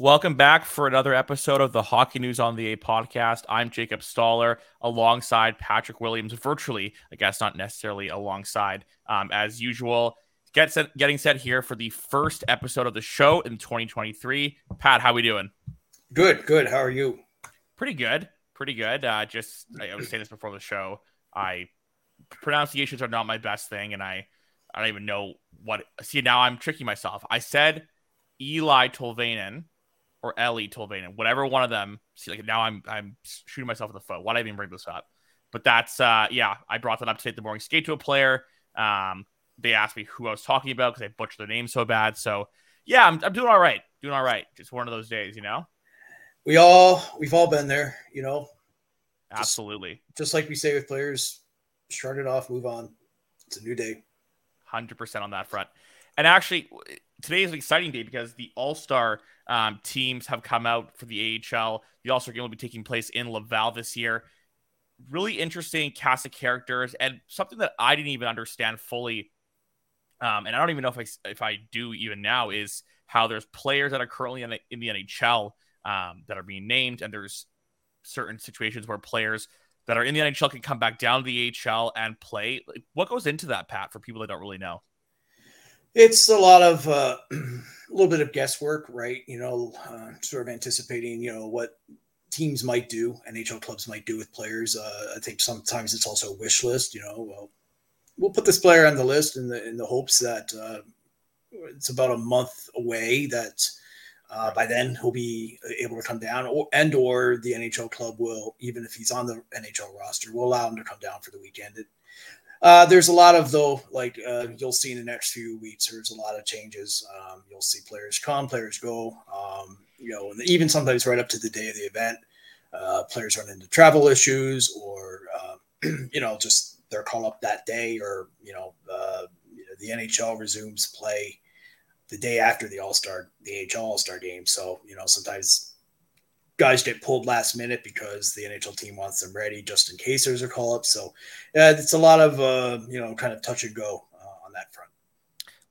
Welcome back for another episode of the Hockey News on the A podcast. I'm Jacob Stoller alongside Patrick Williams, virtually, I guess not necessarily alongside. Um, as usual, get set, getting set here for the first episode of the show in 2023. Pat, how we doing? Good, good. How are you? Pretty good, pretty good. Uh, just I was saying this before the show. I pronunciations are not my best thing, and I I don't even know what. See, now I'm tricking myself. I said Eli Tolvanen or Ellie Tolvanen, whatever one of them. See, like now I'm I'm shooting myself in the foot. Why did I even bring this up? But that's uh yeah, I brought that up to take the morning skate to a player. Um, they asked me who I was talking about because I butchered their name so bad. So yeah, I'm, I'm doing all right, doing all right. Just one of those days, you know. We all we've all been there, you know. Absolutely. Just, just like we say with players, start it off, move on. It's a new day. Hundred percent on that front. And actually, today is an exciting day because the All Star um, teams have come out for the AHL. The All Star game will be taking place in Laval this year. Really interesting cast of characters and something that I didn't even understand fully. Um, and I don't even know if I, if I do even now is how there's players that are currently in the, in the NHL um, that are being named, and there's certain situations where players that are in the NHL can come back down to the AHL and play. Like, what goes into that, Pat, for people that don't really know? It's a lot of uh, a little bit of guesswork, right? You know, uh, sort of anticipating, you know, what teams might do, NHL clubs might do with players. Uh, I think sometimes it's also a wish list. You know, well, we'll put this player on the list in the in the hopes that uh, it's about a month away that uh, by then he'll be able to come down, or and or the NHL club will, even if he's on the NHL roster, will allow him to come down for the weekend. It, uh, there's a lot of though, like uh, you'll see in the next few weeks. There's a lot of changes. Um, you'll see players come, players go. Um, you know, and even sometimes right up to the day of the event, uh, players run into travel issues, or uh, you know, just they're called up that day, or you know, uh, you know, the NHL resumes play the day after the All Star, the AHL All Star game. So you know, sometimes guys get pulled last minute because the NHL team wants them ready just in case there's a call up. So yeah, it's a lot of uh, you know kind of touch and go uh, on that front.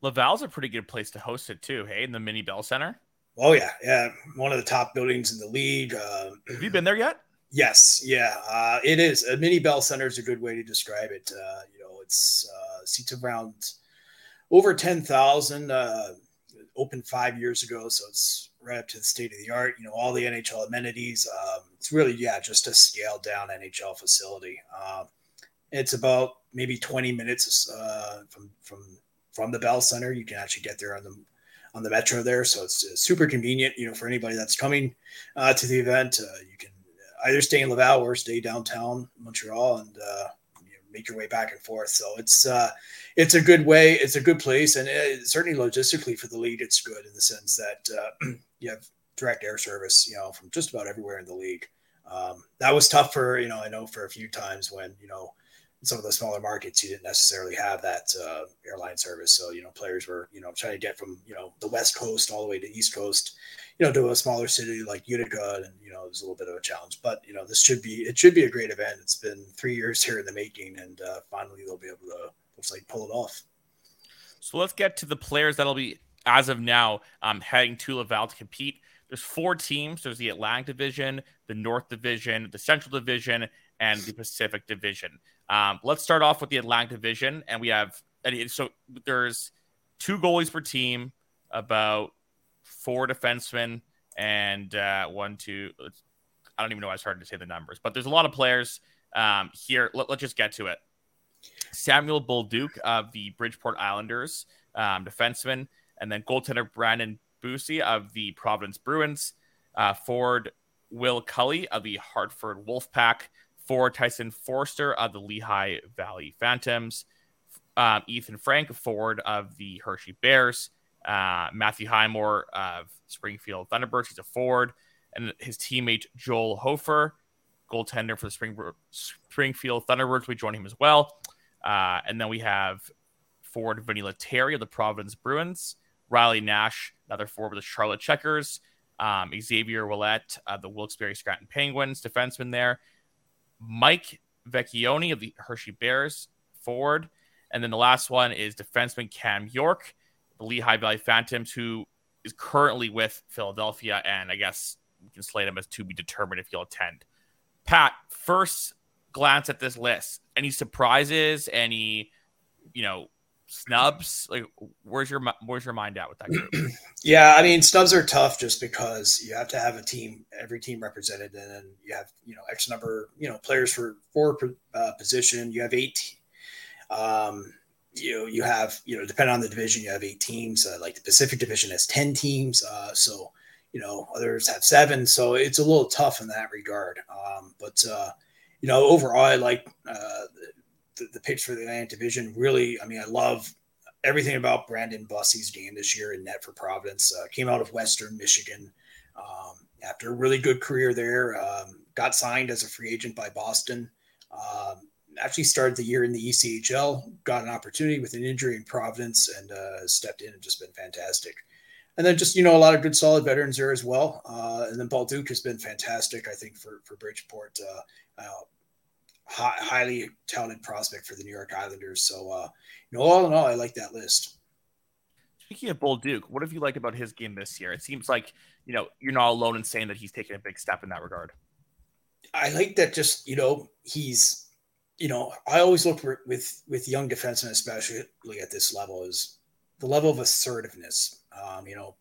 Laval's a pretty good place to host it too. Hey, in the Mini Bell Center. Oh yeah, yeah, one of the top buildings in the league. Uh, Have you been there yet? Yes, yeah, uh, it is. A mini Bell Center is a good way to describe it. Uh, you know, it's uh, seats around over ten thousand. Uh, opened five years ago, so it's right up to the state of the art. You know, all the NHL amenities. Um, it's really, yeah, just a scaled down NHL facility. Um, it's about maybe 20 minutes uh, from from from the Bell Center. You can actually get there on the on the metro there, so it's, uh, super convenient. You know, for anybody that's coming uh, to the event, uh, you can either stay in Laval or stay downtown Montreal and uh, make your way back and forth. So it's uh, it's a good way. It's a good place, and it, certainly logistically for the league, it's good in the sense that uh, you have direct air service, you know, from just about everywhere in the league. Um, that was tough for you know I know for a few times when you know some of the smaller markets you didn't necessarily have that uh, airline service. So you know players were you know trying to get from you know the west coast all the way to east coast, you know, to a smaller city like Utica, and you know was a little bit of a challenge. But you know this should be it should be a great event. It's been three years here in the making, and uh, finally they'll be able to looks like pull it off. So let's get to the players that'll be as of now um, heading to Laval to compete. There's four teams. There's the Atlantic Division, the North Division, the Central Division, and the Pacific Division. Um, let's start off with the Atlantic Division, and we have so there's two goalies per team, about four defensemen, and uh, one, two. I don't even know why it's hard to say the numbers, but there's a lot of players um, here. Let, us just get to it. Samuel Bolduc of the Bridgeport Islanders, um, defenseman, and then goaltender Brandon Bussi of the Providence Bruins, uh, forward Will Cully of the Hartford Wolfpack, forward Tyson Foerster of the Lehigh Valley Phantoms, um, Ethan Frank, forward of the Hershey Bears, uh, Matthew Highmore of Springfield Thunderbirds, he's a forward, and his teammate Joel Hofer, goaltender for the Spring, Springfield Thunderbirds, we join him as well. Uh, and then we have forward Vinny Lettieri of the Providence Bruins, Riley Nash, another forward of the Charlotte Checkers, um, Xavier Ouellet of the Wilkes-Barre Scranton Penguins, defenseman there, Mike Vecchione of the Hershey Bears, forward. And then the last one is defenseman Cam York, the Lehigh Valley Phantoms, who is currently with Philadelphia, and I guess we can slate him as to be determined if he'll attend. Pat, first glance at this list, any surprises? Any, you know, snubs? Like, where's your where's your mind at with that group? yeah, I mean, snubs are tough just because you have to have a team, every team represented, and then you have you know X number, you know, players for four uh, position. You have eight. Um, you you have you know depending on the division, you have eight teams. Uh, like the Pacific Division has ten teams, uh, so you know others have seven. So it's a little tough in that regard. Um, but uh, you know, overall, I like uh, the, the picks for the Atlantic Division. Really, I mean, I love everything about Brandon Bussi's game this year in net for Providence. Uh, came out of Western Michigan um, after a really good career there. Um, got signed as a free agent by Boston. Um, actually started the year in the ECHL, got an opportunity with an injury in Providence, and uh, stepped in and just been fantastic. And then just you know a lot of good solid veterans there as well. Uh, and then Bolduc has been fantastic, I think, for for Bridgeport. Uh, uh, high, highly talented prospect for the New York Islanders. So, uh, you know, all in all, I like that list. Speaking of Bolduc, what have you liked about his game this year? It seems like you know you're not alone in saying that he's taken a big step in that regard. I like that. Just you know, he's you know, I always look for, with with young defensemen, especially at this level, is the level of assertiveness. Um, you know,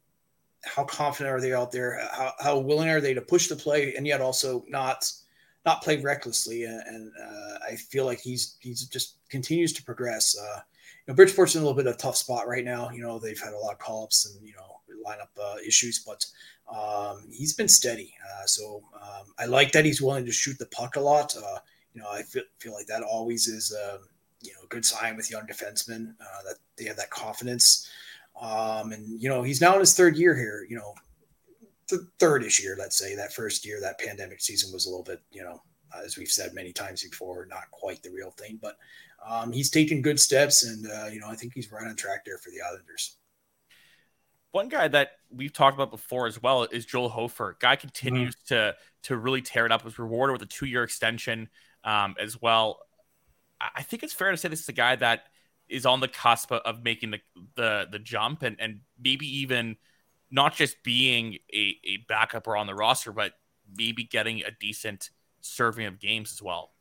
how confident are they out there? How, how willing are they to push the play, and yet also not not play recklessly. And, uh, I feel like he's he's just continues to progress. Uh, you know, Bridgeport's in a little bit of a tough spot right now. You know, they've had a lot of call ups and you know lineup uh, issues, but um, he's been steady. Uh, so um, I like that he's willing to shoot the puck a lot. Uh, you know, I feel, feel like that always is um, you know a good sign with young defensemen uh, that they have that confidence. Um, and you know, he's now in his third year here. You know, the third-ish year, let's say. That first year, that pandemic season was a little bit, you know, as we've said many times before, not quite the real thing. But um, he's taken good steps, and uh, you know, I think he's right on track there for the Islanders. One guy that we've talked about before as well is Joel Hofer. Guy continues mm-hmm. to to really tear it up. Was rewarded with a two year extension um, as well. I think it's fair to say this is a guy that is on the cusp of making the the the jump and and maybe even not just being a, a backup or on the roster, but maybe getting a decent serving of games as well.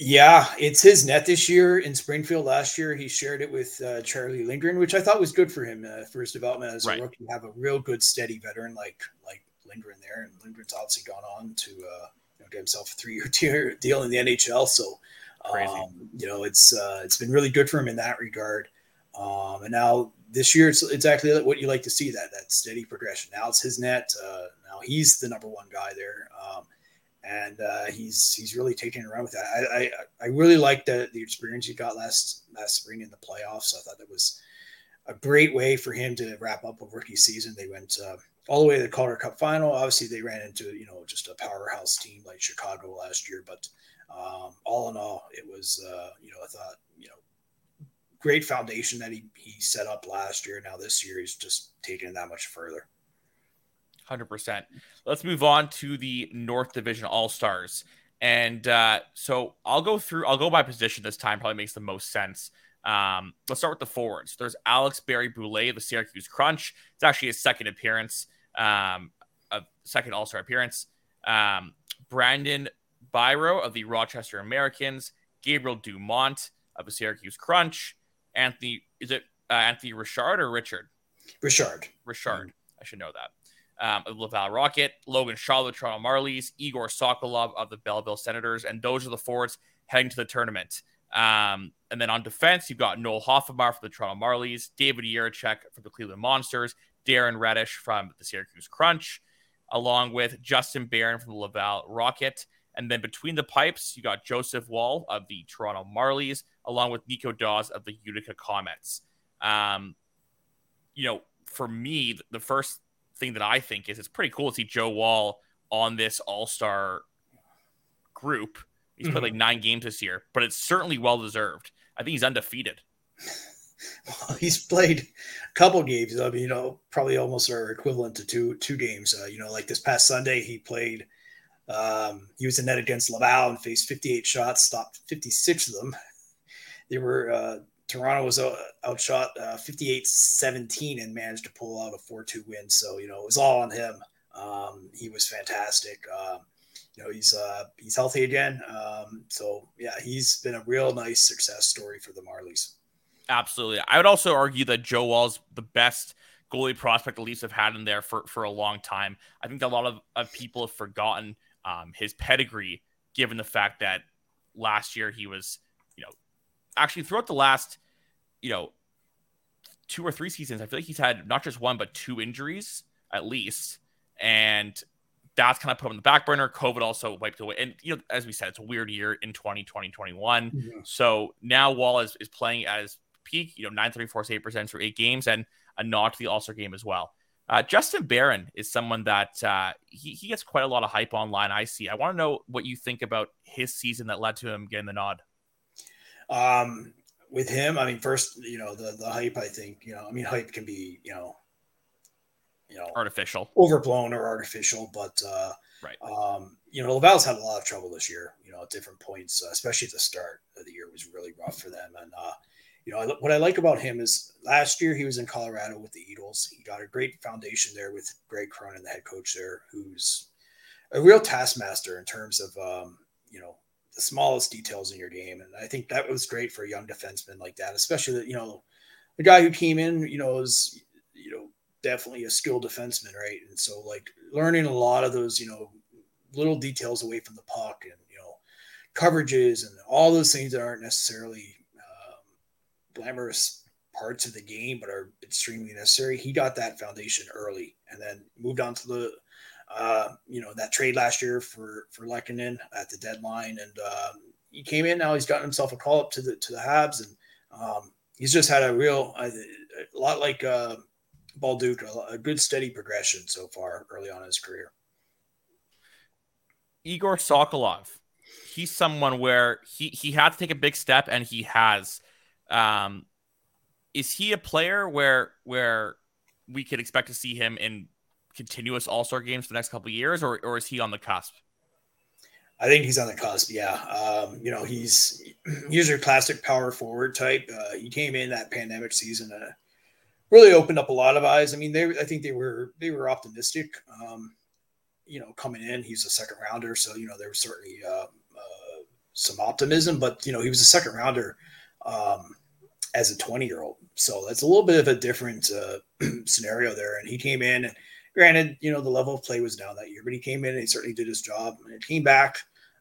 Yeah, it's his net this year in Springfield. Last year, he shared it with uh, Charlie Lindgren, which I thought was good for him uh, for his development as right. a rookie. Have a real good, steady veteran like like Lindgren there, and Lindgren's obviously gone on to uh, get himself a three-year deal in the NHL. So, um, you know, it's uh, it's been really good for him in that regard. Um, and now this year, it's exactly what you like to see that that steady progression. Now it's his net. Uh, now he's the number one guy there, um, and uh, he's he's really taking it around with that. I I, I really liked the the experience he got last last spring in the playoffs. I thought that was a great way for him to wrap up a rookie season. They went uh, all the way to the Calder Cup final. Obviously, they ran into you know just a powerhouse team like Chicago last year, but um, all in all, it was uh, you know I thought you know great foundation that he, he set up last year. Now this year he's just taking it that much further. 100%. Let's move on to the North Division All Stars. And uh, so I'll go through, I'll go by position this time, probably makes the most sense. Um, let's start with the forwards. There's Alex Barré-Boulet, the Syracuse Crunch. It's actually his second appearance, um, a second All Star appearance. Um, Brandon Biro of the Rochester Americans, Gabriel Dumont of the Syracuse Crunch, Anthony. Is it uh, Anthony Richard or Richard? Richard. Richard. I should know that. Um, of Laval Rocket, Logan Charlotte, Toronto Marlies, Igor Sokolov of the Belleville Senators, and those are the forwards heading to the tournament. Um, and then on defense, you've got Noel Hoefenmayer for the Toronto Marlies, David Jiricek for the Cleveland Monsters, Darren Raddysh from the Syracuse Crunch, along with Justin Barron from the Laval Rocket. And then between the pipes, you got Joseph Woll of the Toronto Marlies, along with Nico Daws of the Utica Comets. Um, you know, for me, the first thing that I think is it's pretty cool to see Joe Woll on this All Star group. He's mm-hmm. played like nine games this year, but it's certainly well deserved. I think he's undefeated. Well, he's played a couple games. I mean, you know, probably almost are equivalent to two two games. Uh, you know, like this past Sunday, he played. Um, he was in net against Laval and faced 58 shots, stopped 56 of them, they were uh, Toronto was outshot uh, 58-17 and managed to pull out a 4-2 win. So you know it was all on him. Um, he was fantastic. Um, you know he's uh, he's healthy again. Um, so yeah, he's been a real nice success story for the Marlies. Absolutely, I would also argue that Joe Woll's the best goalie prospect the Leafs have had in there for for a long time. I think a lot of, of people have forgotten um, his pedigree, given the fact that last year he was, you know, actually throughout the last, you know, two or three seasons, I feel like he's had not just one but two injuries at least, and that's kind of put him on the back burner. COVID also wiped away, and you know, as we said, it's a weird year in 2020, 2021. Mm-hmm. So now Woll is, is playing his peak, you know, 934 save percent for eight games and a nod to the All Star game as well. Uh, Justin Barron is someone that uh, he, he gets quite a lot of hype online. I see. I want to know what you think about his season that led to him getting the nod. Um, with him, I mean, first, you know, the the hype. I think, you know, I mean, hype can be, you know, you know, artificial, overblown or artificial, but uh, right. Um, you know, Laval's had a lot of trouble this year. You know, at different points, uh, especially at the start of the year, was really rough for them, and uh, you know, what I like about him is last year he was in Colorado with the Eagles. He got a great foundation there with Greg Cronin, the head coach there, who's a real taskmaster in terms of, um, you know, the smallest details in your game. And I think that was great for a young defenseman like that, especially that, you know, the guy who came in, you know, is, you know, definitely a skilled defenseman, right? And so, like, learning a lot of those, you know, little details away from the puck and, you know, coverages and all those things that aren't necessarily glamorous parts of the game, but are extremely necessary. He got that foundation early, and then moved on to the, uh, you know, that trade last year for for Lehkonen at the deadline, and um, he came in. Now he's gotten himself a call up to the to the Habs, and um, he's just had a real a, a lot like uh, Bolduc, a, a good steady progression so far early on in his career. Igor Sokolov, he's someone where he he had to take a big step, and he has. Um, is he a player where where we could expect to see him in continuous All Star games for the next couple years, or or is he on the cusp? I think he's on the cusp. Yeah, um, you know he's he's your classic power forward type. Uh, he came in that pandemic season and really opened up a lot of eyes. I mean, they I think they were they were optimistic. Um, you know, coming in, he's a second rounder, so you know there was certainly uh, uh, some optimism. But you know, he was a second rounder um, as a 20 year old. So that's a little bit of a different uh, scenario there. And he came in, and granted, you know, the level of play was down that year, but he came in and he certainly did his job. And it came back.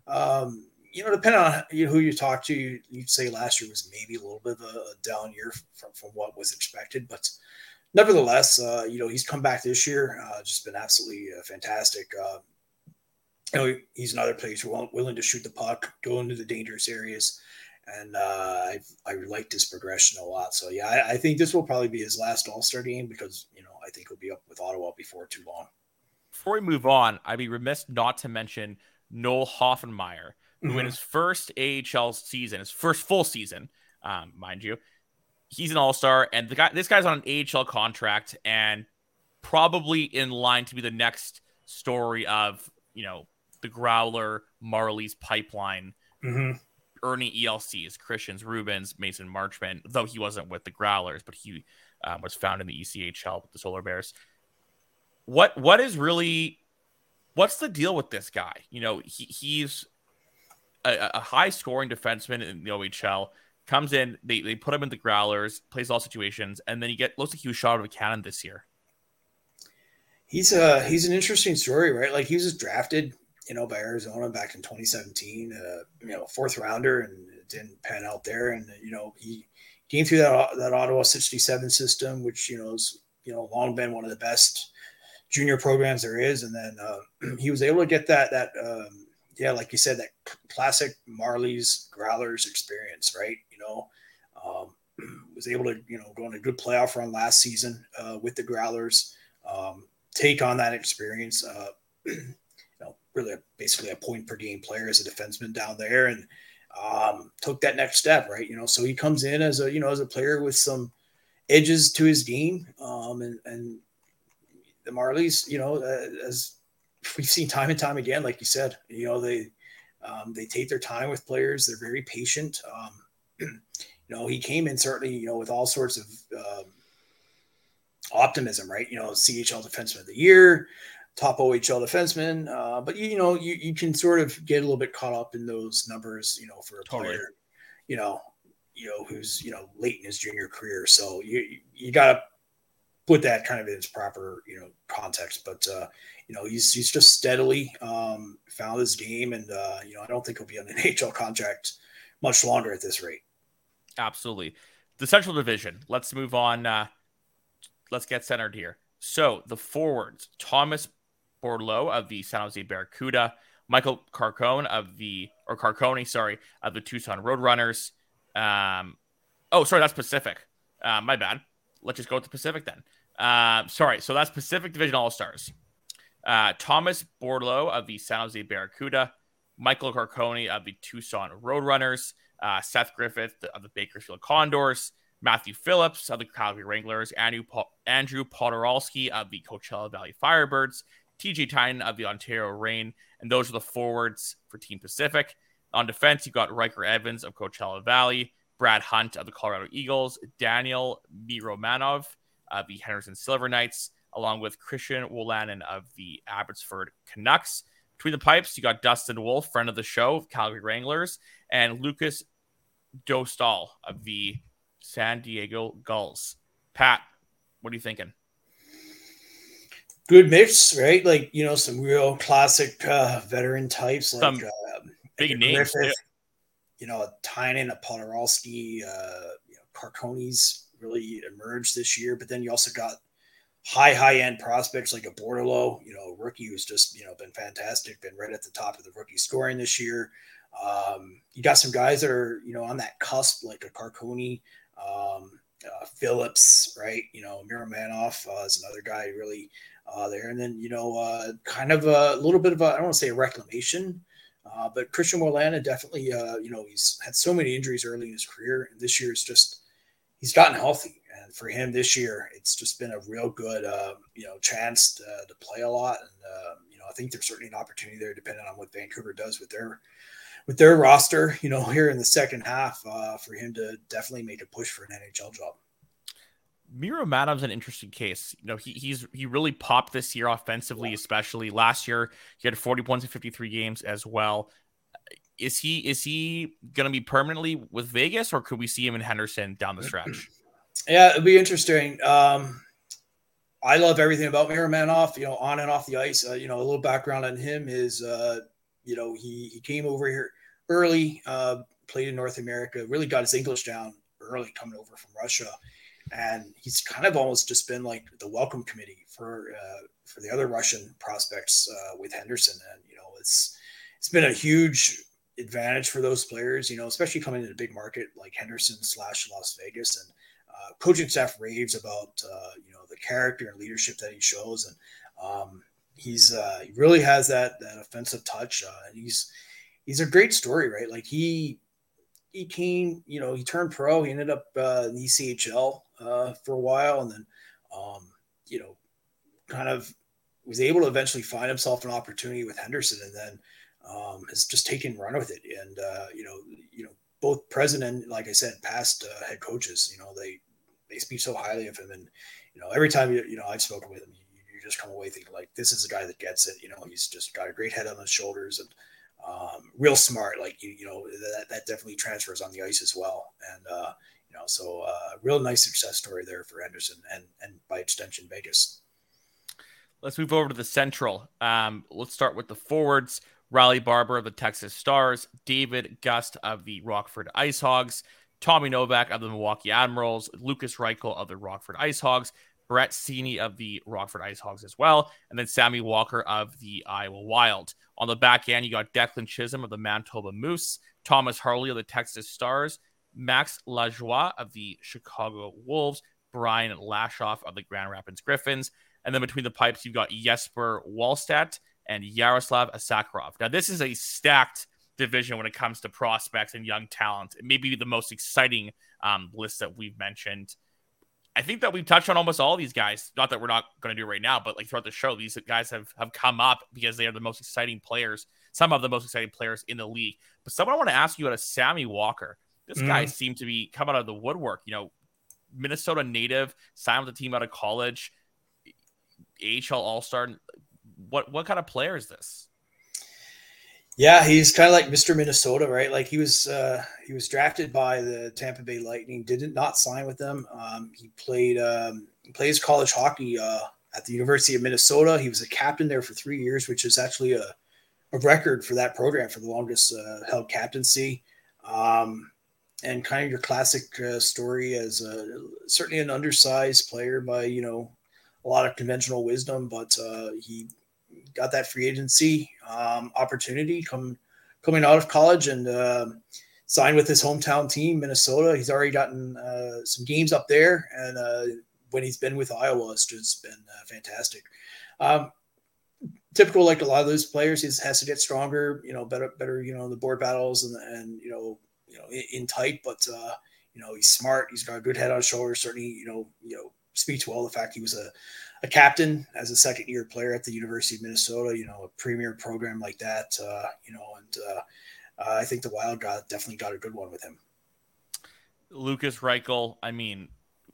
Um, you know, depending on who you talk to, you'd say last year was maybe a little bit of a down year from, from what was expected, but nevertheless, uh, you know, he's come back this year, uh, just been absolutely uh, fantastic. Uh, you know, he's another player who's willing to shoot the puck, go into the dangerous areas, and uh, I I liked his progression a lot. So yeah, I, I think this will probably be his last All Star game because you know I think he'll be up with Ottawa before too long. Before we move on, I'd be remiss not to mention Noel Hoefenmayer, who mm-hmm. in his first AHL season, his first full season, um, mind you, he's an All Star, and the guy this guy's on an AHL contract and probably in line to be the next story of you know the Growler Marlies pipeline. Mm-hmm earning ELCs, Kristians, Rubins, Mason Marchment, though he wasn't with the Growlers, but he um, was found in the ECHL with the Solar Bears. What what is really what's the deal with this guy? You know, he, he's a, a high scoring defenseman in the OHL. Comes in, they, they put him in the Growlers, plays all situations, and then he get looks like he was shot out of a cannon this year. He's a he's an interesting story, right? Like he was just drafted you know, by Arizona back in 2017, uh, you know, fourth rounder, and it didn't pan out there. And you know, he came through that that Ottawa 67 system, which you know is you know long been one of the best junior programs there is. And then uh, he was able to get that that um, yeah, like you said, that classic Marlies Growlers experience, right? You know, um, was able to you know go on a good playoff run last season uh, with the Growlers. Um, take on that experience. Uh, really basically a point per game player as a defenseman down there and um, took that next step, right? You know, so he comes in as a, you know, as a player with some edges to his game. Um, and, and the Marlies, you know, uh, as we've seen time and time again, like you said, you know, they, um, they take their time with players. They're very patient. Um, you know, he came in certainly, you know, with all sorts of um, optimism, right? You know, CHL defenseman of the year, top OHL defenseman. Uh, but you know, you, you can sort of get a little bit caught up in those numbers, you know, for a totally. player, you know, you know, who's, you know, late in his junior career. So you you gotta put that kind of in its proper, you know, context. But uh, you know, he's he's just steadily um found his game and uh, you know, I don't think he'll be on an HL contract much longer at this rate. Absolutely. The Central Division. Let's move on. Uh, let's get centered here. So the forwards: Thomas Bordeleau of the San Jose Barracuda, Michael Carcone of the or Carcone, sorry, of the Tucson Roadrunners. Um, oh, sorry, that's Pacific. Uh, my bad. Let's just go with the Pacific then. Uh, sorry, so that's Pacific Division All Stars. Uh, Thomas Bordeleau of the San Jose Barracuda, Michael Carcone of the Tucson Roadrunners, uh, Seth Griffith of the Bakersfield Condors, Matthew Phillips of the Calgary Wranglers, Andrew, pa- Andrew Podorowski of the Coachella Valley Firebirds, TJ Tynan of the Ontario Reign, and those are the forwards for Team Pacific. On defense, you've got Ryker Evans of Coachella Valley, Brad Hunt of the Colorado Eagles, Daniel Miromanov of the Henderson Silver Knights, along with Christian Wolanin of the Abbotsford Canucks. Between the pipes, you got Dustin Wolf, friend of the show, Calgary Wranglers, and Lukas Dostal of the San Diego Gulls. Pat, what are you thinking? Good mix, right? Like you know, some real classic uh, veteran types, like uh, big names. Griffith, you know, a Tynan, a Podorowski, uh, you know, Carcone's really emerged this year. But then you also got high, high end prospects like a Bordeleau, you know, a rookie who's just, you know, been fantastic, been right at the top of the rookie scoring this year. Um, you got some guys that are, you know, on that cusp, like a Carcone, um, uh, Phillips, right? You know, Miromanov uh, is another guy really uh, there. And then, you know, uh, kind of a little bit of a, I don't want to say a reclamation, uh, but Christian Wolanin definitely, uh, you know, he's had so many injuries early in his career. And this year is just, he's gotten healthy. And for him this year, it's just been a real good, you know, chance to, to, play a lot. And, you know, I think there's certainly an opportunity there depending on what Vancouver does with their with their roster, you know, here in the second half, uh, for him to definitely make a push for an NHL job. Miromanov's an interesting case. You know, he he's he really popped this year offensively, yeah. especially last year. He had 40 points in 53 games as well. Is he is he going to be permanently with Vegas, or could we see him in Henderson down the stretch? Yeah, it'd be interesting. Um, I love everything about Miromanov. You know, on and off the ice. Uh, you know, a little background on him is, uh, you know, he he came over here early, uh, played in North America, really got his English down early coming over from Russia. And he's kind of almost just been like the welcome committee for uh, for the other Russian prospects uh, with Henderson, and you know it's it's been a huge advantage for those players, you know, especially coming in a big market like Henderson slash Las Vegas, and uh, coaching staff raves about uh, you know the character and leadership that he shows, and um, he's uh, he really has that that offensive touch, uh, and he's he's a great story, right? Like he he came, you know, he turned pro. He ended up uh, in the ECHL uh, for a while, and then, um, you know, kind of was able to eventually find himself an opportunity with Henderson, and then um, has just taken run with it. And uh, you know, you know, both president and, like I said, past uh, head coaches, you know, they they speak so highly of him, and you know, every time you you know I've spoken with him, you, you just come away thinking like this is a guy that gets it. You know, he's just got a great head on his shoulders and um, real smart. Like you, you know, that, that definitely transfers on the ice as well. And uh, you know, so uh, real nice success story there for Henderson and and by extension Vegas. Let's move over to the Central. Um, let's start with the forwards. Riley Barber of the Texas Stars, David Gust of the Rockford Ice Hogs, Tommy Novak of the Milwaukee Admirals, Lukas Reichel of the Rockford Ice Hogs, Brett Seney of the Rockford Ice Hogs as well, and then Sammy Walker of the Iowa Wild. On the back end, you got Declan Chisholm of the Manitoba Moose, Thomas Harley of the Texas Stars, Max Lajoie of the Chicago Wolves, Brian Lashoff of the Grand Rapids Griffins. And then between the pipes, you've got Jesper Wallstedt and Yaroslav Askarov. Now, this is a stacked division when it comes to prospects and young talent. It may be the most exciting um, list that we've mentioned. I think that we've touched on almost all these guys. Not that we're not going to do right now, but like throughout the show, these guys have have come up because they are the most exciting players, some of the most exciting players in the league. But someone I want to ask you about is Sammy Walker. this mm. guy seemed to be coming out of the woodwork. You know, Minnesota native, signed with the team out of college, AHL All Star. What what kind of player is this? Yeah, he's kind of like Mr. Minnesota, right? Like he was uh, he was drafted by the Tampa Bay Lightning, did not not sign with them. Um, he played um, he plays college hockey uh, at the University of Minnesota. He was a captain there for three years, which is actually a, a record for that program for the longest uh, held captaincy. Um, and kind of your classic uh, story as a, certainly an undersized player by you know a lot of conventional wisdom, but uh, he got that free agency um, opportunity come coming out of college and uh, signed with his hometown team, Minnesota. He's already gotten uh, some games up there, and uh, when he's been with Iowa, it's just been uh, fantastic. Um, typical, like a lot of those players, he has to get stronger. You know, better, better. You know, the board battles and and you know, you know, in, in tight, but uh, you know, he's smart. He's got a good head on shoulders. Certainly, you know, you know, speaks well the fact he was a a captain as a second year player at the University of Minnesota, you know, a premier program like that, uh, you know, and uh, uh, I think the Wild got definitely got a good one with him. Lukas Reichel, I mean,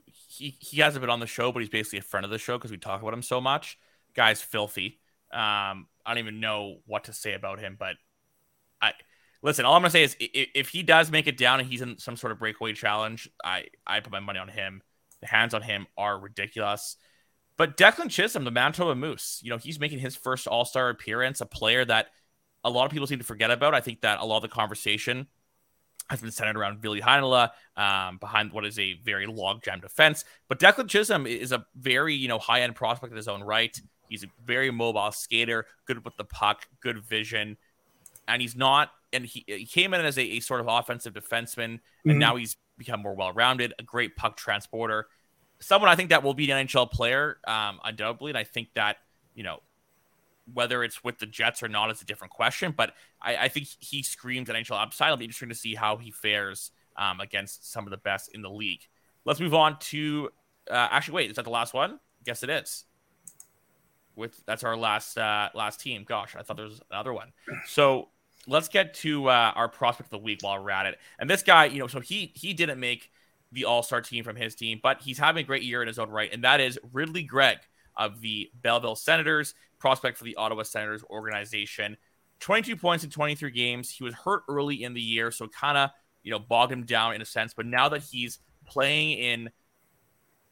he, he hasn't been on the show, but he's basically a friend of the show because we talk about him so much. Guy's filthy. Um, I don't even know what to say about him, but I listen. All I'm gonna say is if, if he does make it down and he's in some sort of breakaway challenge, I I put my money on him. The hands on him are ridiculous. But Declan Chisholm, the Manitoba Moose, you know, he's making his first All Star appearance, a player that a lot of people seem to forget about. I think that a lot of the conversation has been centered around Ville Heinola um, behind what is a very log-jam defense. But Declan Chisholm is a very, you know, high-end prospect in his own right. He's a very mobile skater, good with the puck, good vision. And he's not, and he, he came in as a, a sort of offensive defenseman, and mm-hmm. now he's become more well-rounded, a great puck transporter someone I think that will be an NHL player, um, undoubtedly. And I think that, you know, whether it's with the Jets or not is a different question. But I, I think he screams an NHL upside. It'll be interesting to see how he fares um, against some of the best in the league. Let's move on to uh, actually wait, is that the last one? Guess it is. With that's our last uh, last team. Gosh, I thought there was another one. So let's get to uh, our prospect of the week while we're at it. And this guy, you know, so he he didn't make the All Star team from his team, but he's having a great year in his own right, and that is Ridly Greig of the Belleville Senators, prospect for the Ottawa Senators organization. 22 points in 23 games. He was hurt early in the year, so kind of you know bogged him down in a sense. But now that he's playing in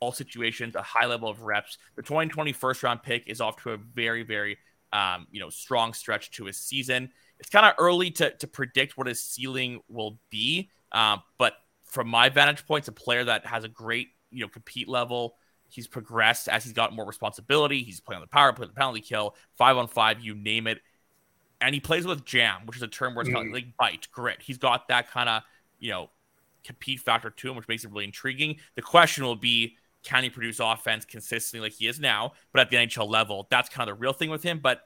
all situations, a high level of reps, the 2020 first round pick is off to a very very um, you know strong stretch to his season. It's kind of early to to predict what his ceiling will be, uh, but from my vantage point, it's a player that has a great, you know, compete level. He's progressed as he's got more responsibility. He's playing on the power play, the penalty kill, five on five, you name it. And he plays with jam, which is a term where it's mm. like bite, grit. He's got that kind of, you know, compete factor to him, which makes it really intriguing. The question will be, can he produce offense consistently like he is now, but at the NHL level? That's kind of the real thing with him. But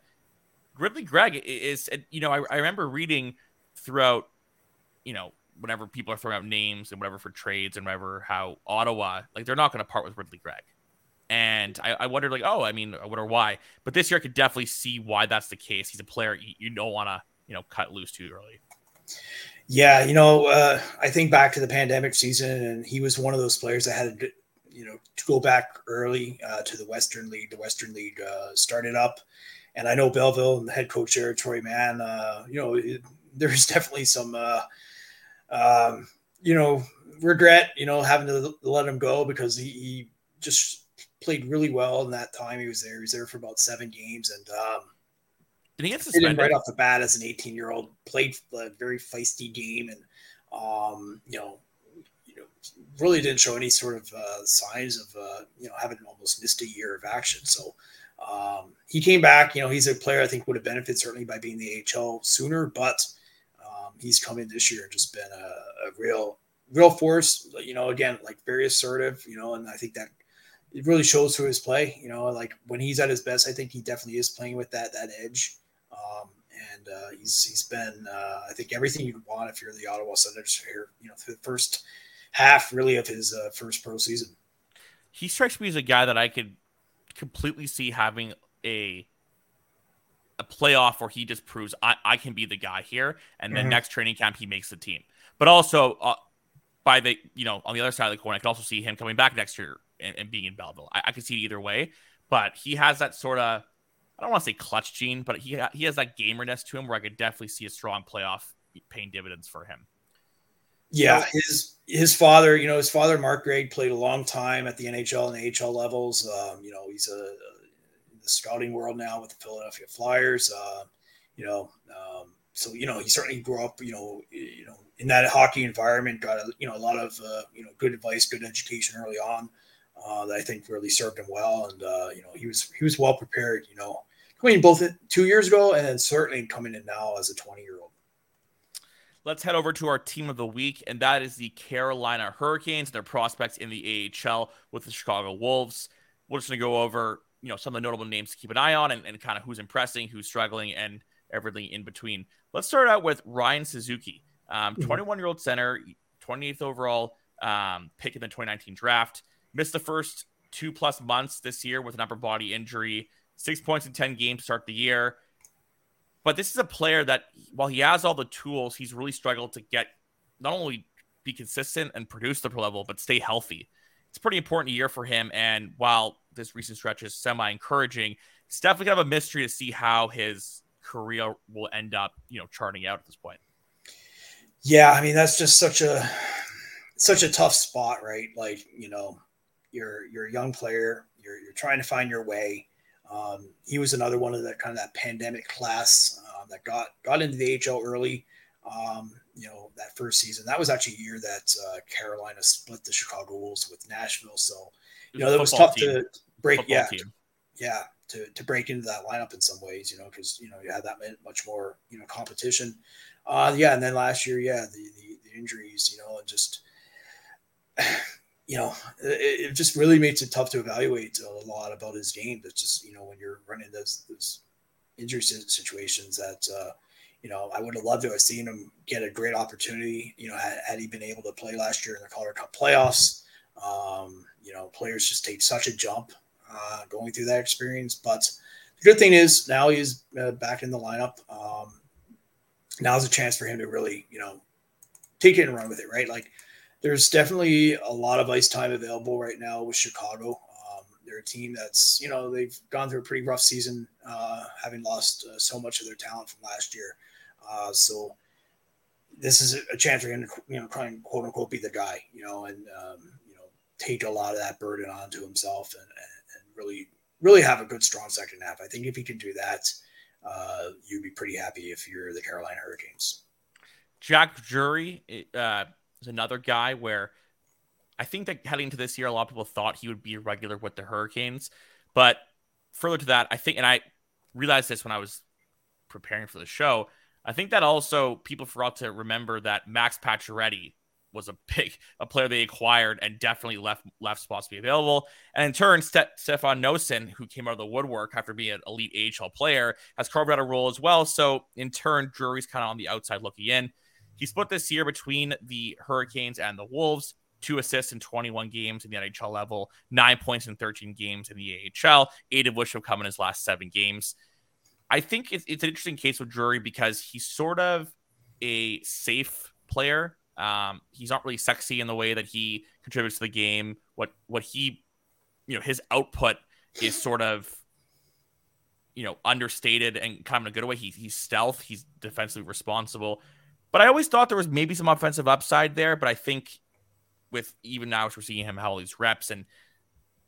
Ridly Greig is, you know, I, I remember reading throughout, you know, whenever people are throwing out names and whatever for trades and whatever, how Ottawa, like they're not going to part with Ridly Greig. And I, I wondered, like, oh, I mean, I wonder why. But this year, I could definitely see why that's the case. He's a player you, you don't want to, you know, cut loose too early. Yeah, you know, uh, I think back to the pandemic season, and he was one of those players that had, to you know, to go back early uh, to the Western League. The Western League uh, started up, and I know Belleville and the head coach there, Troy Mann. Uh, you know, it, there's definitely some uh, um, you know, regret, you know, having to let him go because he, he, just played really well in that time he was there. He was there for about seven games and um, did he get suspended right off the bat as an 18 year old? Played a very feisty game and um, you know, you know, really didn't show any sort of uh, signs of uh, you know having almost missed a year of action. So um, he came back. You know, he's a player I think would have benefited certainly by being the AHL sooner, but he's come in this year and just been a, a real real force. You know, again, like very assertive. You know, and I think that it really shows through his play. You know, like when he's at his best, I think he definitely is playing with that that edge. Um, and uh, he's he's been uh, I think everything you'd want if you're the Ottawa Senators here. You know, through the first half really of his uh, first pro season. He strikes me as a guy that I could completely see having a a playoff where he just proves I, I can be the guy here, and then mm-hmm. next training camp he makes the team. But also, uh, by the you know on the other side of the coin, I could also see him coming back next year and, and being in Belleville. I, I could see it either way, but he has that sort of I don't want to say clutch gene, but he he has that gamerness to him where I could definitely see a strong playoff paying dividends for him. Yeah, his his father, you know, his father Mark Greig played a long time at the NHL and AHL levels. Um, you know, he's a, a, in the scouting world now with the Philadelphia Flyers. Uh, you know, um, so you know he certainly grew up, you know, you know, in that hockey environment. Got a, you know a lot of uh, you know good advice, good education early on uh, that I think really served him well. And uh, you know he was he was well prepared. You know, coming both two years ago and then certainly coming in now as a 20 year old. Let's head over to our team of the week, and that is the Carolina Hurricanes. Their prospects in the AHL with the Chicago Wolves. We're just going to go over, you know, some of the notable names to keep an eye on, and, and kind of who's impressing, who's struggling, and everything in between. Let's start out with Ryan Suzuki, um, 21 mm-hmm. year old center, 28th overall um, pick in the 2019 draft. Missed the first two plus months this year with an upper body injury. Six points in 10 games to start the year. But this is a player that, while he has all the tools, he's really struggled to get not only be consistent and produce the pro level, but stay healthy. It's a pretty important year for him. And while this recent stretch is semi encouraging, it's definitely kind of a mystery to see how his career will end up, you know, charting out at this point. Yeah, I mean that's just such a such a tough spot, right? Like, you know, you're you're a young player, you're you're trying to find your way. Um, he was another one of that kind of that pandemic class um, that got got into the HL early. Um, you know that first season. That was actually a year that uh, Carolina split the Chicago Wolves with Nashville. So you know that was tough team. to break. Yeah, to, yeah, to to break into that lineup in some ways. You know because you know you had that much more you know competition. Uh, yeah, and then last year, yeah, the, the, the injuries. You know, and just you know, it, it, just really makes it tough to evaluate a lot about his game. But just you know, when you're running those, those injury situations, that uh, you know, I would have loved to have seen him get a great opportunity. You know, had, had he been able to play last year in the Calder Cup playoffs. Um, you know, players just take such a jump uh, going through that experience. But the good thing is now he's uh, back in the lineup. Um, now's a chance for him to really, you know, take it and run with it, right? Like there's definitely a lot of ice time available right now with Chicago. Um, they're a team that's, you know, they've gone through a pretty rough season, uh, having lost uh, so much of their talent from last year. Uh, so this is a chance for him to, you know, try and quote unquote be the guy, you know, and, um, you know, take a lot of that burden onto himself and, and, really, really have a good, strong second half. I think if he can do that, uh, you'd be pretty happy if you're the Carolina Hurricanes. Jack Drury, uh, is another guy where I think that heading into this year, a lot of people thought he would be a regular with the Hurricanes. But further to that, I think, and I realized this when I was preparing for the show, I think that also people forgot to remember that Max Pacioretty was a big a player they acquired and definitely left left spots to be available. And in turn, Ste- Stefan Noesen, who came out of the woodwork after being an elite AHL player, has carved out a role as well. So in turn, Drury's kind of on the outside looking in. He split this year between the Hurricanes and the Wolves. Two assists in 21 games in the NHL level, nine points in 13 games in the AHL, eight of which have come in his last seven games. I think it's, it's an interesting case with Drury because he's sort of a safe player. Um, he's not really sexy in the way that he contributes to the game. What what he, you know, his output is sort of, you know, understated and kind of in a good way. He, he's stealth. He's defensively responsible. But I always thought there was maybe some offensive upside there. But I think with even now, as we're seeing him have all these reps and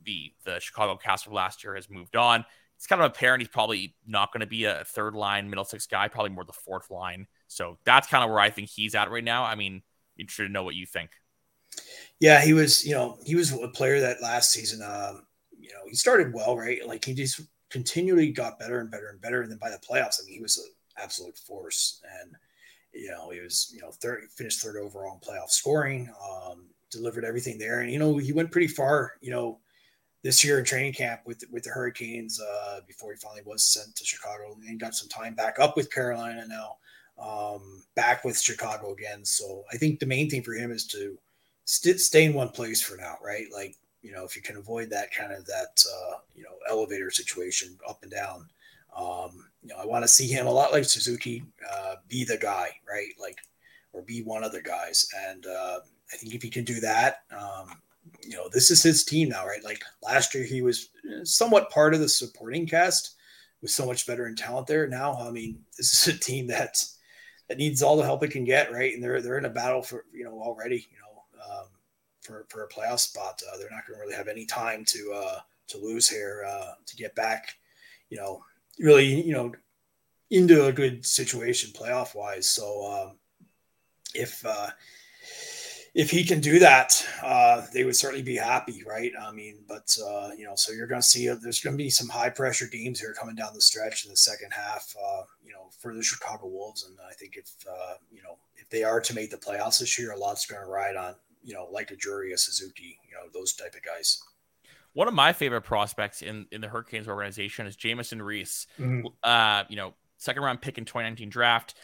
the the Chicago cast of last year has moved on. It's kind of apparent he's probably not going to be a third line middle six guy, probably more the fourth line. So that's kind of where I think he's at right now. I mean, interested to know what you think. Yeah, he was, you know, he was a player that last season, um, you know, he started well, right? Like he just continually got better and better and better. And then by the playoffs, I mean, he was an absolute force. And you know, he was, you know, third, finished third overall in playoff scoring, um, delivered everything there. And, you know, he went pretty far, you know, this year in training camp with, with the Hurricanes uh, before he finally was sent to Chicago and got some time back up with Carolina now, um, back with Chicago again. So I think the main thing for him is to st- stay in one place for now, right? Like, you know, if you can avoid that kind of that, uh, you know, elevator situation up and down, um, you know, I want to see him a lot like Suzuki, uh, be the guy, right? Like, or be one of the guys. And uh, I think if he can do that, um, you know, this is his team now, right? Like last year, he was somewhat part of the supporting cast with so much veteran talent there. Now, I mean, this is a team that that needs all the help it can get, right? And they're they're in a battle for you know already, you know, um, for for a playoff spot. Uh, they're not going to really have any time to uh, to lose here uh, to get back, you know, really, you know, into a good situation playoff wise. So um, if uh, if he can do that, uh, they would certainly be happy, right? I mean, but uh, you know, so you're going to see uh, there's going to be some high pressure games here coming down the stretch in the second half, uh, you know, for the Chicago Wolves, and I think if uh, you know if they are to make the playoffs this year, a lot's going to ride on you know like a Drury, a Suzuki, you know, those type of guys. One of my favorite prospects in in the Hurricanes organization is Jamieson Rees. Mm-hmm. Uh, you know, second round pick in 2019 draft.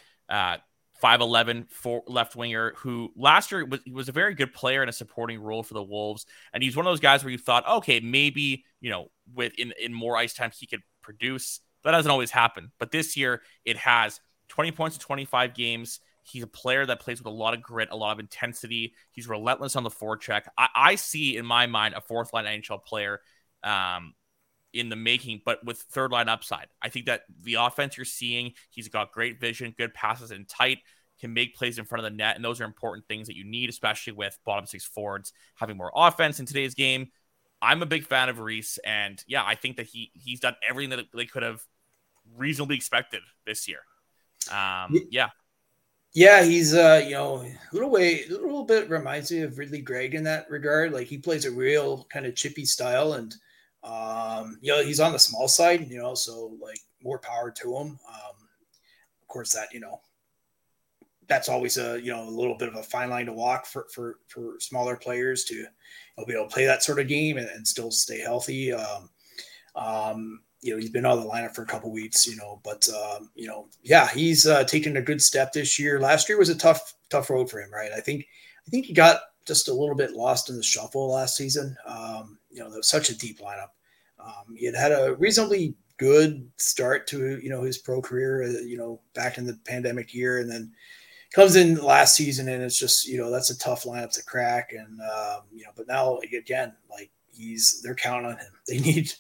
Uh, 5'11 for left winger who last year was, was a very good player in a supporting role for the Wolves. And he's one of those guys where you thought, okay, maybe, you know, with in, in more ice time, he could produce. That doesn't always happen. But this year it has 20 points in 25 games. He's a player that plays with a lot of grit, a lot of intensity. He's relentless on the forecheck. I, I see in my mind a fourth line NHL player um, in the making, but with third line upside. I think that the offense you're seeing, he's got great vision, good passes and tight, can make plays in front of the net. And those are important things that you need, especially with bottom six forwards having more offense in today's game. I'm a big fan of Rees, and yeah, I think that he he's done everything that they could have reasonably expected this year. Um, yeah. Yeah, he's uh, you know, a little way, a little bit reminds me of Ridly Greig in that regard. Like he plays a real kind of chippy style, and um, you know, he's on the small side, you know, so like more power to him. Um, of course, that you know, that's always a you know a little bit of a fine line to walk for for for smaller players to you know, be able to play that sort of game and, and still stay healthy. Um, um, you know, he's been of the lineup for a couple weeks, you know, but um, you know, yeah, he's uh, taken a good step this year. Last year was a tough tough road for him, right? I think I think he got just a little bit lost in the shuffle last season. Um, you know, such a deep lineup. Um, he had had a reasonably good start to you know his pro career, uh, you know, back in the pandemic year, and then comes in last season, and it's just you know that's a tough lineup to crack, and um, you know, but now again, like he's they're counting on him. They need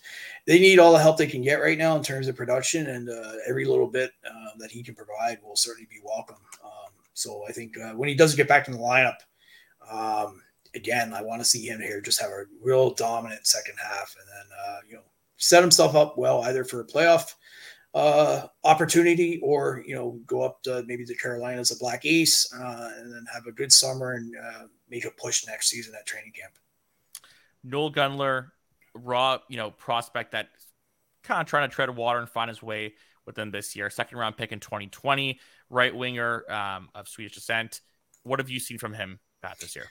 they need all the help they can get right now in terms of production, and uh, every little bit uh, that he can provide will certainly be welcome. Um, so I think uh, when he does get back in the lineup, um, again, I want to see him here just have a real dominant second half, and then uh, you know set himself up well either for a playoff uh, opportunity or you know go up to maybe the Carolinas a black ace uh, and then have a good summer and uh, make a push next season at training camp. Noel Gunler, raw you know prospect that kind of trying to tread water and find his way within this year. Second round pick in 2020, right winger um, of Swedish descent. What have you seen from him, this year?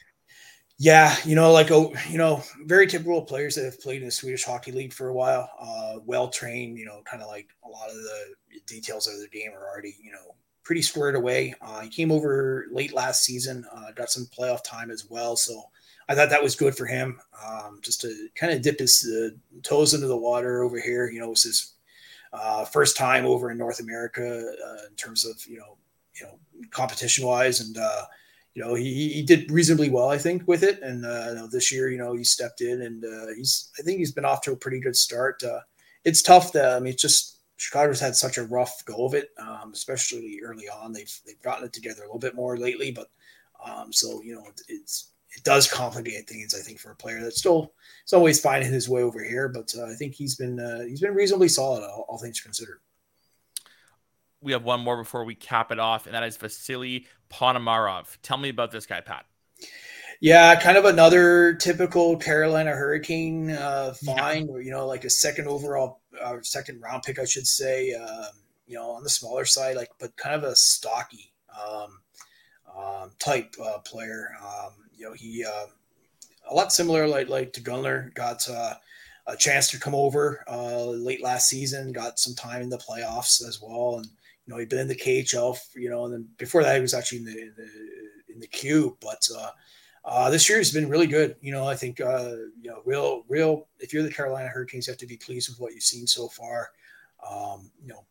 Yeah, you know, like a you know, very typical players that have played in the Swedish Hockey League for a while. Uh, well trained, you know, kind of like a lot of the details of the game are already, you know, pretty squared away. Uh, he came over late last season, uh, got some playoff time as well, so I thought that was good for him, um, just to kind of dip his uh, toes into the water over here. You know, it was his uh, first time over in North America uh, in terms of you know, you know, competition wise, and uh, you know, he, he did reasonably well, I think, with it. And uh, this year, you know, he stepped in and uh, he's, I think he's been off to a pretty good start. Uh, it's tough. That, I mean, it's just Chicago's had such a rough go of it, um, especially early on. They've they've gotten it together a little bit more lately, but um, so you know, it, it's it does complicate things. I think for a player that's still it's always finding his way over here, but uh, I think he's been uh, he's been reasonably solid, all, all things considered we have one more before we cap it off, and that is Vasily Ponomarev. Tell me about this guy, Pat. Yeah, kind of another typical Carolina Hurricane uh, find, yeah. you know, like a second overall, uh, second round pick, I should say. Um, you know, on the smaller side, like, but kind of a stocky um, um, type uh, player. Um, you know, he uh, a lot similar, like like to Gunler, got uh, a chance to come over uh, late last season, got some time in the playoffs as well, and you know, he'd been in the KHL, you know, and then before that, he was actually in the in the, in the Q. But uh, uh, this year has been really good. You know, I think uh, you know, real, real. If you're the Carolina Hurricanes, you have to be pleased with what you've seen so far. Um, you know,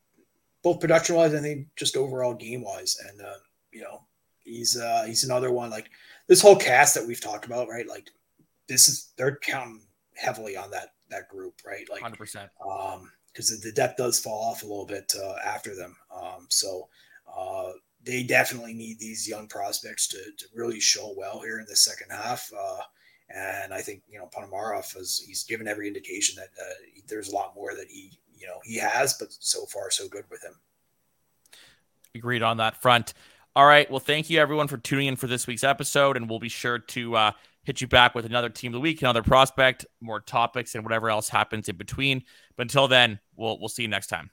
both production wise, I think just overall game wise, and uh, you know, he's uh, he's another one like this whole cast that we've talked about, right? Like this is they're counting heavily on that that group, right? Like 100%. Um, because the depth does fall off a little bit uh, after them. Um, so uh, they definitely need these young prospects to, to really show well here in the second half. Uh, and I think you know Ponomarev has he's given every indication that uh, there's a lot more that he you know he has, but so far so good with him. Agreed on that front. All right. Well, thank you everyone for tuning in for this week's episode, and we'll be sure to uh, hit you back with another team of the week, another prospect, more topics, and whatever else happens in between. But until then, we'll we'll see you next time.